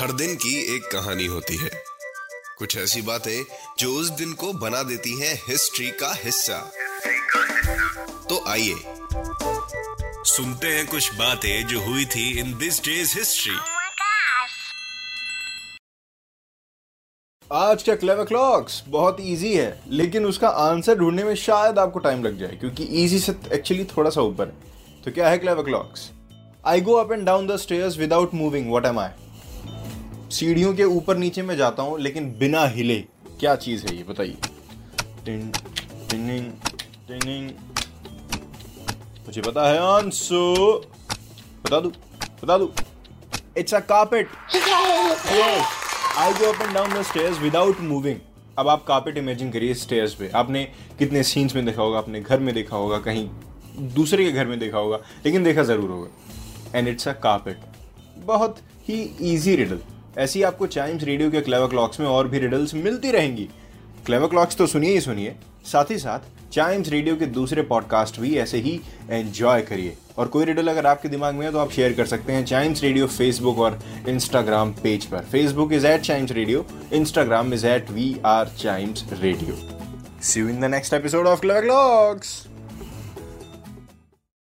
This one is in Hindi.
हर दिन की एक कहानी होती है। कुछ ऐसी बातें जो उस दिन को बना देती हैं हिस्ट्री का हिस्सा। तो आइए सुनते हैं कुछ बातें जो हुई थी इन दिस डेज़ हिस्ट्री. आज का क्लेवर क्लॉक्स बहुत इजी है लेकिन उसका आंसर ढूँढने में शायद आपको टाइम लग जाए क्योंकि इजी से एक्चुअली थोड़ा सा ऊपर है। तो क्या है clever clocks I go up and down the stairs without moving what am I सीढ़ियों के ऊपर नीचे में जाता हूँ लेकिन बिना हिले। क्या चीज़ है ये बताइए। Tin, tinning, tinning. मुझे पता है आंसर बता दू बता दू। It's a carpet I go up and down the stairs without moving अब आप कार्पेट इमेजिन करिए स्टेयर्स पे। आपने कितने सीन्स में देखा होगा अपने घर में देखा होगा कहीं दूसरे के घर में देखा होगा लेकिन देखा ज़रूर होगा। एंड इट्स अ कार्पेट बहुत ही इजी रिडल ऐसी आपको चाइम्स रेडियो के क्लेवर क्लॉक्स में और भी रिडल्स मिलती रहेंगी। क्लेवर क्लॉक्स तो सुनिए ही सुनिए। साथ ही साथ चाइम्स रेडियो के दूसरे पॉडकास्ट भी ऐसे ही एंजॉय करिए। और कोई रिडल अगर आपके दिमाग में है तो आप शेयर कर सकते हैं चाइम्स रेडियो फेसबुक और इंस्टाग्राम पेज पर। Facebook is at Chimes Radio Instagram is at we are Chimes Radio see in the next episode of Clever Clocks